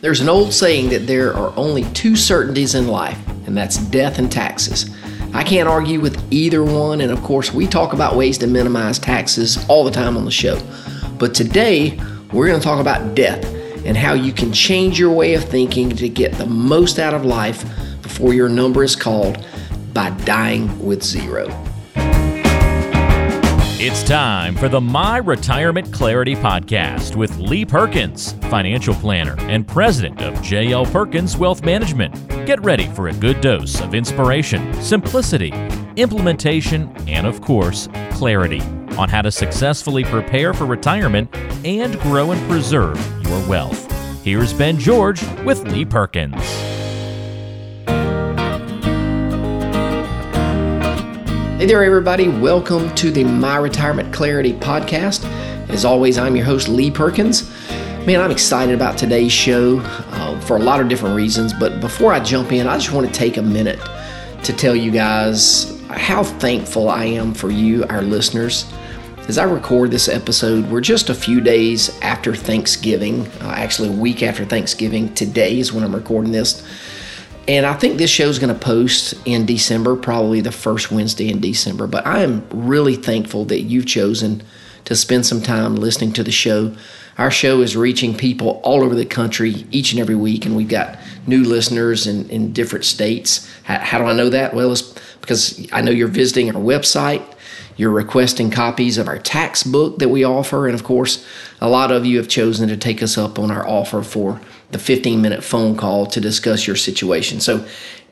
There's an old saying that there are only two certainties in life, and that's death and taxes. I can't argue with either one, and of course, we talk about ways to minimize taxes all the time on the show. But today, we're going to talk about death and how you can change your way of thinking to get the most out of life before your number is called by dying with zero. It's time for the My Retirement Clarity Podcast with Lee Perkins, financial planner and president of JL Perkins Wealth Management. Get ready for a good dose of inspiration, simplicity, implementation, and of course, clarity on how to successfully prepare for retirement and grow and preserve your wealth. Here's Ben George with Lee Perkins. Hey there, everybody. Welcome to the My Retirement Clarity podcast. As always, I'm your host, Lee Perkins. Man, I'm excited about today's show uh, for a lot of different reasons. But before I jump in, I just want to take a minute to tell you guys how thankful I am for you, our listeners. As I record this episode, we're just a few days after Thanksgiving, uh, actually, a week after Thanksgiving. Today is when I'm recording this. And I think this show is going to post in December, probably the first Wednesday in December. But I am really thankful that you've chosen to spend some time listening to the show. Our show is reaching people all over the country each and every week, and we've got new listeners in, in different states. How, how do I know that? Well, it's because I know you're visiting our website. You're requesting copies of our tax book that we offer. And of course, a lot of you have chosen to take us up on our offer for the 15 minute phone call to discuss your situation. So,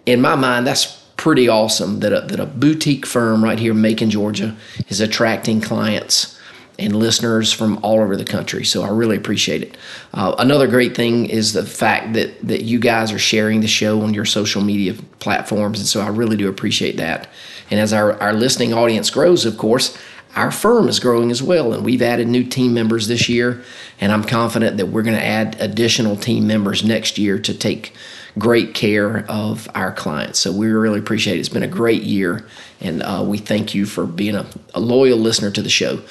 in my mind, that's pretty awesome that a, that a boutique firm right here in Macon, Georgia is attracting clients and listeners from all over the country. So I really appreciate it. Uh, another great thing is the fact that that you guys are sharing the show on your social media platforms, and so I really do appreciate that. And as our, our listening audience grows, of course, our firm is growing as well, and we've added new team members this year, and I'm confident that we're going to add additional team members next year to take great care of our clients. So we really appreciate it. It's been a great year, and uh, we thank you for being a, a loyal listener to the show.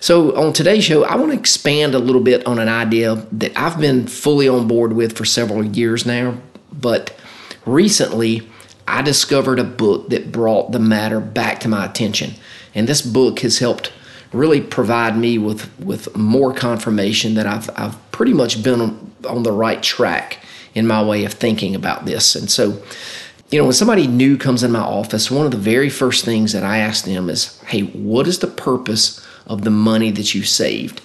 So on today's show, I want to expand a little bit on an idea that I've been fully on board with for several years now, but recently I discovered a book that brought the matter back to my attention. And this book has helped really provide me with, with more confirmation that I've, I've pretty much been on, on the right track in my way of thinking about this. And so, you know, when somebody new comes in my office, one of the very first things that I ask them is, hey, what is the purpose of the money that you saved?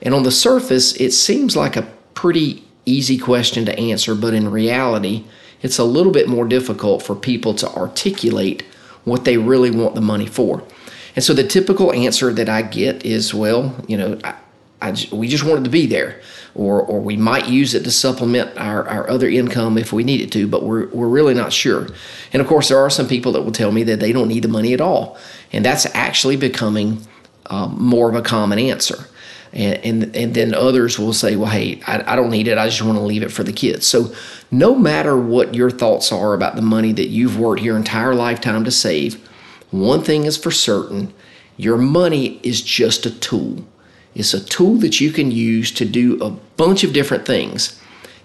And on the surface, it seems like a pretty easy question to answer, but in reality, it's a little bit more difficult for people to articulate what they really want the money for. And so the typical answer that I get is, well, you know, I, I we just want it to be there, or or we might use it to supplement our, our other income if we needed to, but we're we're really not sure. And of course, there are some people that will tell me that they don't need the money at all, and that's actually becoming um, more of a common answer. And, and, and then others will say, well, hey, I, I don't need it. I just want to leave it for the kids. So, no matter what your thoughts are about the money that you've worked your entire lifetime to save, one thing is for certain your money is just a tool. It's a tool that you can use to do a bunch of different things.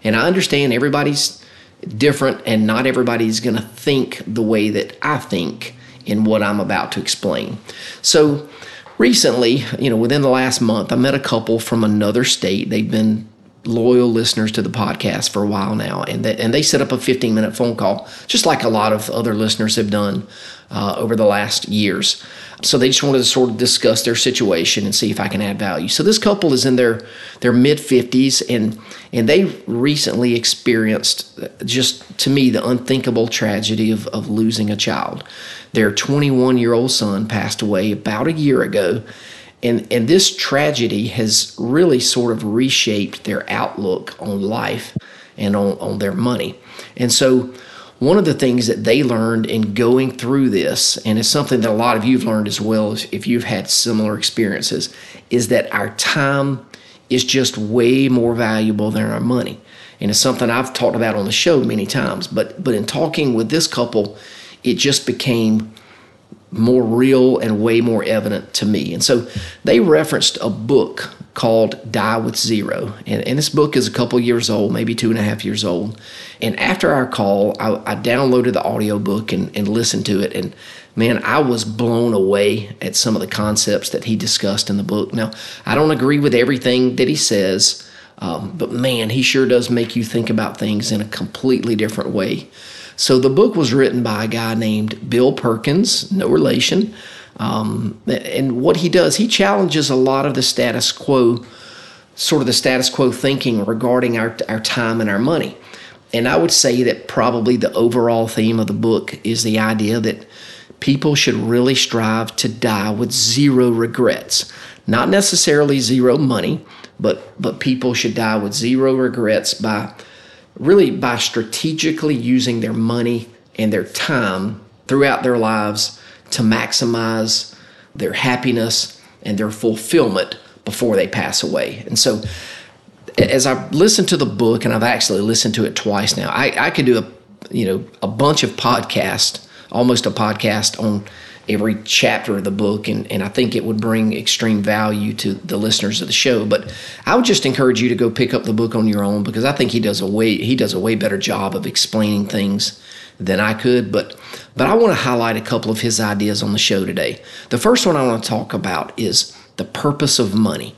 And I understand everybody's different and not everybody's going to think the way that I think in what I'm about to explain. So, recently, you know, within the last month, I met a couple from another state. They've been loyal listeners to the podcast for a while now, and they, and they set up a 15 minute phone call, just like a lot of other listeners have done uh, over the last years. So they just wanted to sort of discuss their situation and see if I can add value. So this couple is in their their mid 50s, and and they recently experienced just to me the unthinkable tragedy of, of losing a child. Their 21 year old son passed away about a year ago and, and this tragedy has really sort of reshaped their outlook on life and on, on their money. And so, one of the things that they learned in going through this, and it's something that a lot of you have learned as well if you've had similar experiences, is that our time is just way more valuable than our money. And it's something I've talked about on the show many times. But but in talking with this couple, it just became more real and way more evident to me. And so they referenced a book called Die with Zero. And, and this book is a couple years old, maybe two and a half years old. And after our call, I, I downloaded the audiobook and, and listened to it. And man, I was blown away at some of the concepts that he discussed in the book. Now, I don't agree with everything that he says, um, but man, he sure does make you think about things in a completely different way. So the book was written by a guy named Bill Perkins, no relation. Um, and what he does, he challenges a lot of the status quo, sort of the status quo thinking regarding our, our time and our money. And I would say that probably the overall theme of the book is the idea that people should really strive to die with zero regrets. Not necessarily zero money, but, but people should die with zero regrets by really by strategically using their money and their time throughout their lives to maximize their happiness and their fulfillment before they pass away. And so, as I've listened to the book, and I've actually listened to it twice now, I, I could do a you know a bunch of podcasts, almost a podcast on every chapter of the book, and, and I think it would bring extreme value to the listeners of the show. But I would just encourage you to go pick up the book on your own because I think he does a way he does a way better job of explaining things than I could. But but I want to highlight a couple of his ideas on the show today. The first one I want to talk about is the purpose of money.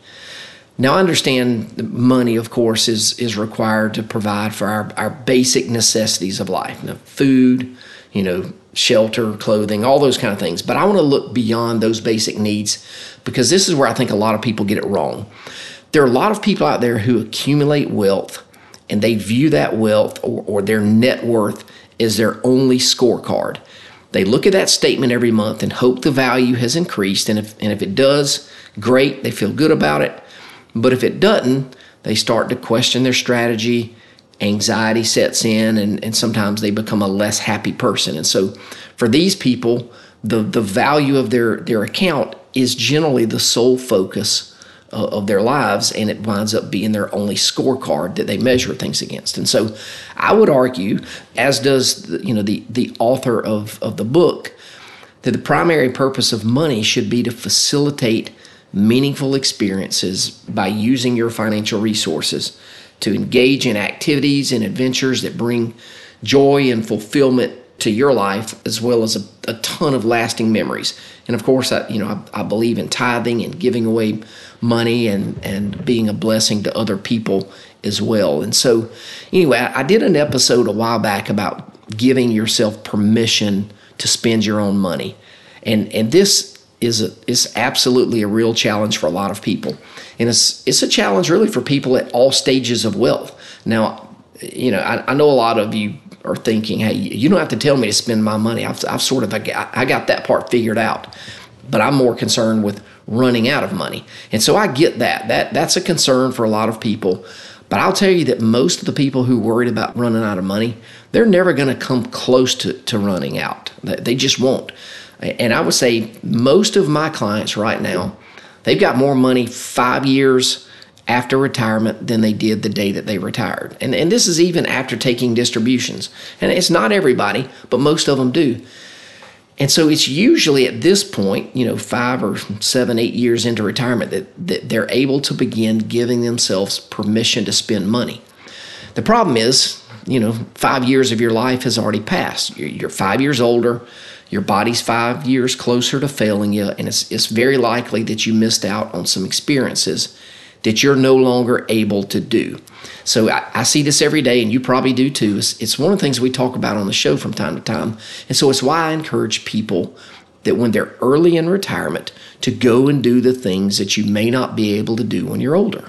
Now I understand money, of course, is is required to provide for our, our basic necessities of life. You food, you know, shelter, clothing, all those kind of things. But I want to look beyond those basic needs because this is where I think a lot of people get it wrong. There are a lot of people out there who accumulate wealth and they view that wealth or, or their net worth as their only scorecard. They look at that statement every month and hope the value has increased. And if, and if it does, great, they feel good about it. But if it doesn't, they start to question their strategy anxiety sets in and, and sometimes they become a less happy person. And so for these people, the, the value of their, their account is generally the sole focus of, of their lives and it winds up being their only scorecard that they measure things against. And so I would argue, as does the, you know the, the author of, of the book, that the primary purpose of money should be to facilitate meaningful experiences by using your financial resources to engage in activities and adventures that bring joy and fulfillment to your life as well as a, a ton of lasting memories. And of course I, you know I, I, believe in tithing and giving away money and and being a blessing to other people as well. And so anyway I, did an episode a while back about giving yourself permission to spend your own money. And and this is a, is absolutely a real challenge for a lot of people, and it's it's a challenge really for people at all stages of wealth. Now, you know, I, I know a lot of you are thinking, hey, you don't have to tell me to spend my money. I've, I've sort of I got, I got that part figured out, but I'm more concerned with running out of money, and so I get that. That that's a concern for a lot of people. But I'll tell you that most of the people who worried about running out of money, they're never going to come close to, to running out. They just won't. And I would say most of my clients right now, they've got more money five years after retirement than they did the day that they retired. And, and this is even after taking distributions. And it's not everybody, but most of them do. And so it's usually at this point, you know, five or seven, eight years into retirement, that, that they're able to begin giving themselves permission to spend money. The problem is, you know, five years of your life has already passed. You're, you're five years older your body's five years closer to failing you, and it's, it's very likely that you missed out on some experiences that you're no longer able to do. So I, I, see this every day, and you probably do too. It's, it's one of the things we talk about on the show from time to time. And so it's why I encourage people that when they're early in retirement to go and do the things that you may not be able to do when you're older.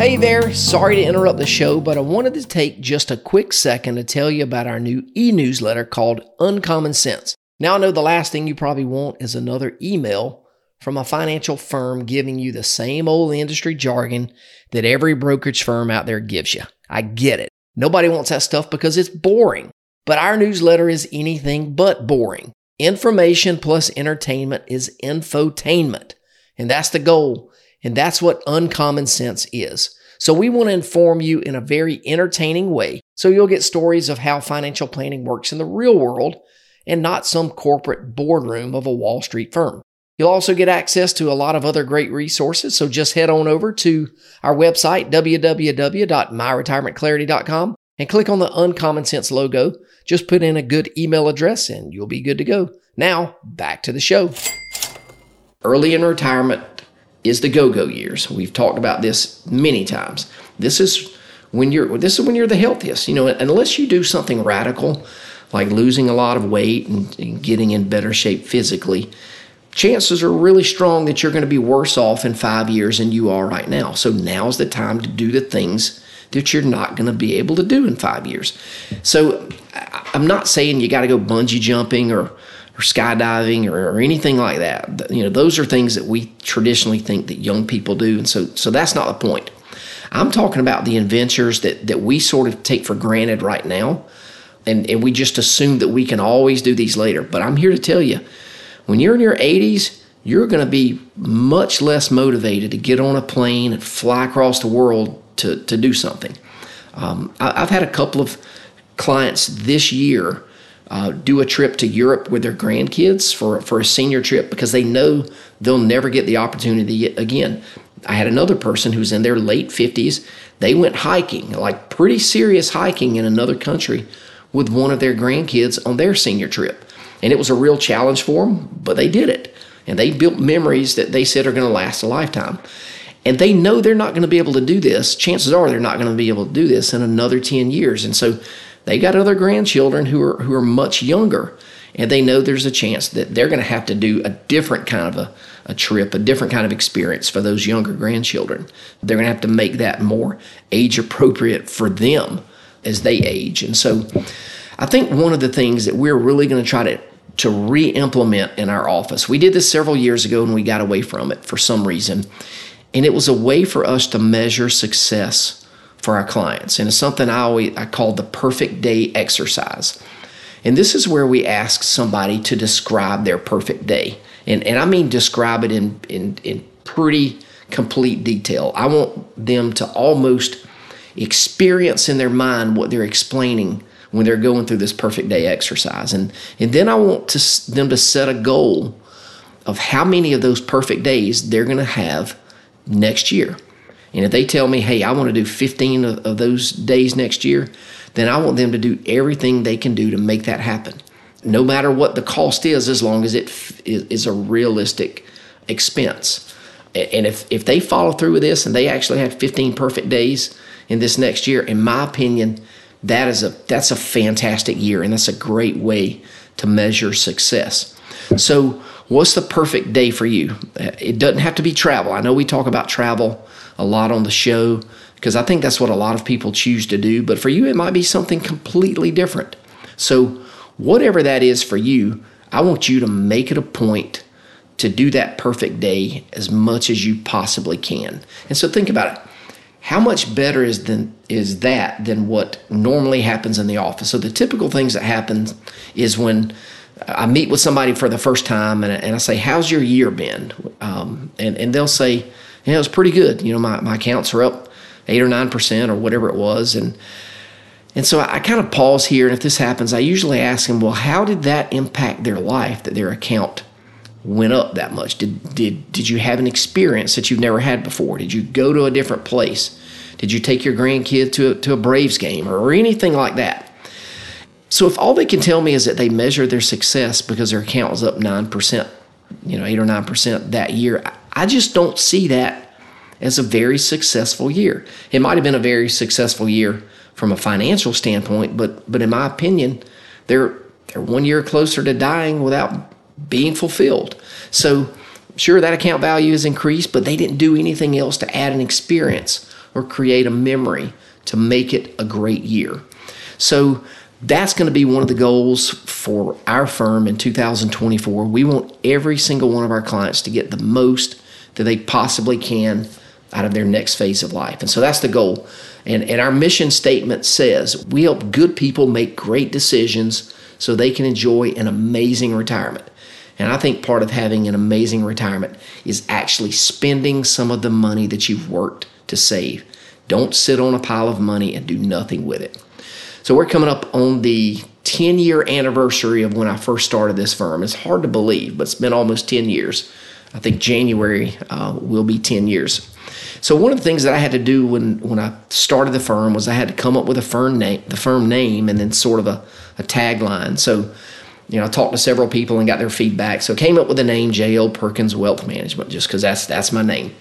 Hey there, sorry to interrupt the show, but I wanted to take just a quick second to tell you about our new e newsletter called Uncommon Sense. Now, I know the last thing you probably want is another email from a financial firm giving you the same old industry jargon that every brokerage firm out there gives you. I get it. Nobody wants that stuff because it's boring. But our newsletter is anything but boring. Information plus entertainment is infotainment. And that's the goal and that's what uncommon sense is. So we want to inform you in a very entertaining way so you'll get stories of how financial planning works in the real world and not some corporate boardroom of a Wall Street firm. You'll also get access to a lot of other great resources, so just head on over to our website, www.myretirementclarity.com, and click on the Uncommon Sense logo. Just put in a good email address and you'll be good to go. Now, back to the show. Early in retirement is the go-go years. We've talked about this many times. This is when you're this is when you're the healthiest. You know, unless you do something radical like losing a lot of weight and, and getting in better shape physically, chances are really strong that you're going to be worse off in five years than you are right now. So now's the time to do the things that you're not going to be able to do in five years. So I'm not saying you got to go bungee jumping or or skydiving or, or, anything like that. You know, those are things that we traditionally think that young people do, and so so that's not the point. I'm talking about the adventures that that we sort of take for granted right now, and and we just assume that we can always do these later. But I'm here to tell you, when you're in your 80s, you're going to be much less motivated to get on a plane and fly across the world to to do something. Um, I, I've had a couple of clients this year uh, do a trip to Europe with their grandkids for, for a senior trip because they know they'll never get the opportunity again. I had another person who's in their late 50s. They went hiking, like pretty serious hiking in another country with one of their grandkids on their senior trip. And it was a real challenge for them, but they did it. And they built memories that they said are going to last a lifetime. And they know they're not going to be able to do this. Chances are they're not going to be able to do this in another 10 years. And so they got other grandchildren who are who are much younger, and they know there's a chance that they're going to have to do a different kind of a, a trip, a different kind of experience for those younger grandchildren. They're going to have to make that more age appropriate for them as they age. And so I think one of the things that we're really going to try to to re-implement in our office. We did this several years ago and we got away from it for some reason. And it was a way for us to measure success for our clients. And it's something I always I call the perfect day exercise. And this is where we ask somebody to describe their perfect day. And, and I mean describe it in, in, in pretty complete detail. I want them to almost experience in their mind what they're explaining when they're going through this perfect day exercise. And, and then I want to, them to set a goal of how many of those perfect days they're going to have next year. And if they tell me, hey, I want to do 15 of, of those days next year, then I want them to do everything they can do to make that happen. No matter what the cost is, as long as it f- is a realistic expense. And if, if they follow through with this and they actually have 15 perfect days in this next year, in my opinion, that is a that's a fantastic year and that's a great way to measure success. So, what's the perfect day for you? It doesn't have to be travel. I know we talk about travel a lot on the show because I think that's what a lot of people choose to do. But for you, it might be something completely different. So, whatever that is for you, I want you to make it a point to do that perfect day as much as you possibly can. And so, think about it. How much better is than is that than what normally happens in the office? So the typical things that happen is when I meet with somebody for the first time and, and I say, "How's your year been?" Um, and and they'll say, yeah, it was pretty good. You know, my, my accounts are up eight or nine percent or whatever it was. And and so I, I kind of pause here. And if this happens, I usually ask them, well, how did that impact their life that their account went up that much? Did did did you have an experience that you've never had before? Did you go to a different place? Did you take your grandkid to a, to a Braves game or, or anything like that? So if all they can tell me is that they measure their success because their account was up nine percent, you know, eight or nine percent that year, I just don't see that as a very successful year. It might have been a very successful year from a financial standpoint, but but in my opinion, they're they're one year closer to dying without being fulfilled. So sure that account value is increased, but they didn't do anything else to add an experience or create a memory to make it a great year. So that's going to be one of the goals for our firm in 2024. We want every single one of our clients to get the most that they possibly can out of their next phase of life. And so that's the goal. And, and our mission statement says we help good people make great decisions so they can enjoy an amazing retirement. And I think part of having an amazing retirement is actually spending some of the money that you've worked to save. Don't sit on a pile of money and do nothing with it. So we're coming up on the 10 year anniversary of when I first started this firm. It's hard to believe, but it's been almost 10 years. I think January uh, will be 10 years. So one of the things that I had to do when, when I started the firm was I had to come up with a firm name, the firm name, and then sort of a, a tagline. So, you know, I talked to several people and got their feedback. So came up with the name JL Perkins Wealth Management just because that's that's my name.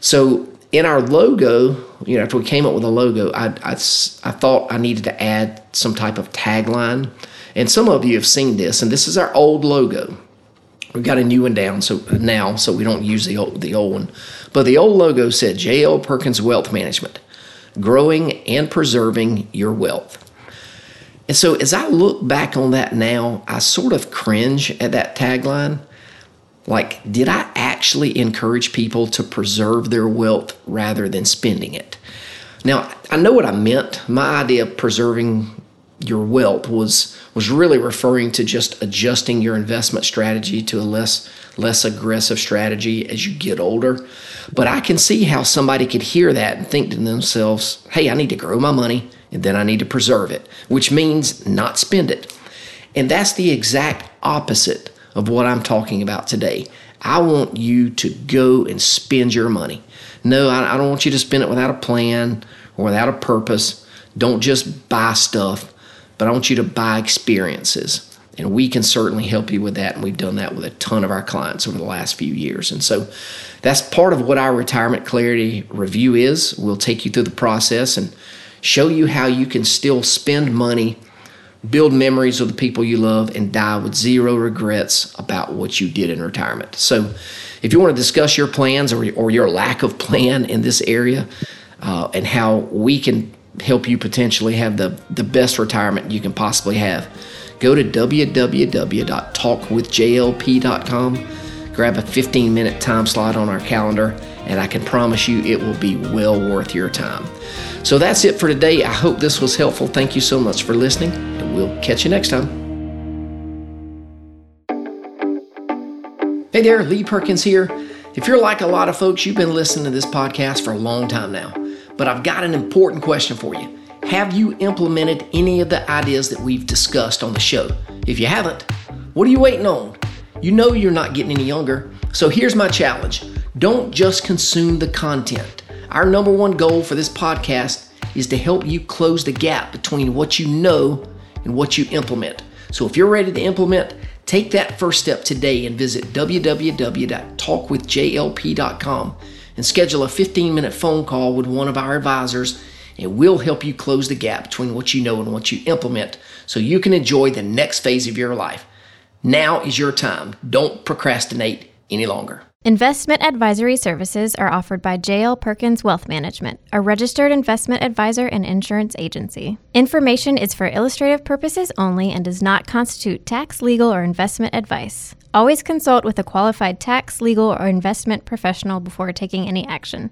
So in our logo, you know, after we came up with a logo, I, I, I thought I needed to add some type of tagline. And some of you have seen this, and this is our old logo. We've got a new one down so now, so we don't use the old, the old one. But the old logo said J.L. Perkins Wealth Management, growing and preserving your wealth. And so as I look back on that now, I sort of cringe at that tagline like, did I actually encourage people to preserve their wealth rather than spending it? Now, I know what I meant. My idea of preserving your wealth was was really referring to just adjusting your investment strategy to a less less aggressive strategy as you get older. But I can see how somebody could hear that and think to themselves, "Hey, I need to grow my money and then I need to preserve it," which means not spend it. And that's the exact opposite of what I'm talking about today. I want you to go and spend your money. No, I, don't want you to spend it without a plan or without a purpose. Don't just buy stuff, but I want you to buy experiences. And we can certainly help you with that. And we've done that with a ton of our clients over the last few years. And so that's part of what our retirement clarity review is. We'll take you through the process and show you how you can still spend money build memories with the people you love, and die with zero regrets about what you did in retirement. So, if you want to discuss your plans or, or your lack of plan in this area uh, and how we can help you potentially have the, the best retirement you can possibly have, go to www.talkwithjlp.com, grab a 15 minute time slot on our calendar, and I can promise you it will be well worth your time. So that's it for today. I hope this was helpful. Thank you so much for listening and we'll catch you next time. Hey there, Lee Perkins here. If you're like a lot of folks, you've been listening to this podcast for a long time now. But I've got an important question for you. Have you implemented any of the ideas that we've discussed on the show? If you haven't, what are you waiting on? You know you're not getting any younger. So here's my challenge don't just consume the content. Our number one goal for this podcast is to help you close the gap between what you know and what you implement. So if you're ready to implement, take that first step today and visit www.talkwithjlp.com and schedule a 15 minute phone call with one of our advisors, and we'll help you close the gap between what you know and what you implement so you can enjoy the next phase of your life. Now is your time. Don't procrastinate any longer. Investment advisory services are offered by JL Perkins Wealth Management, a registered investment advisor and insurance agency. Information is for illustrative purposes only and does not constitute tax, legal, or investment advice. Always consult with a qualified tax, legal, or investment professional before taking any action.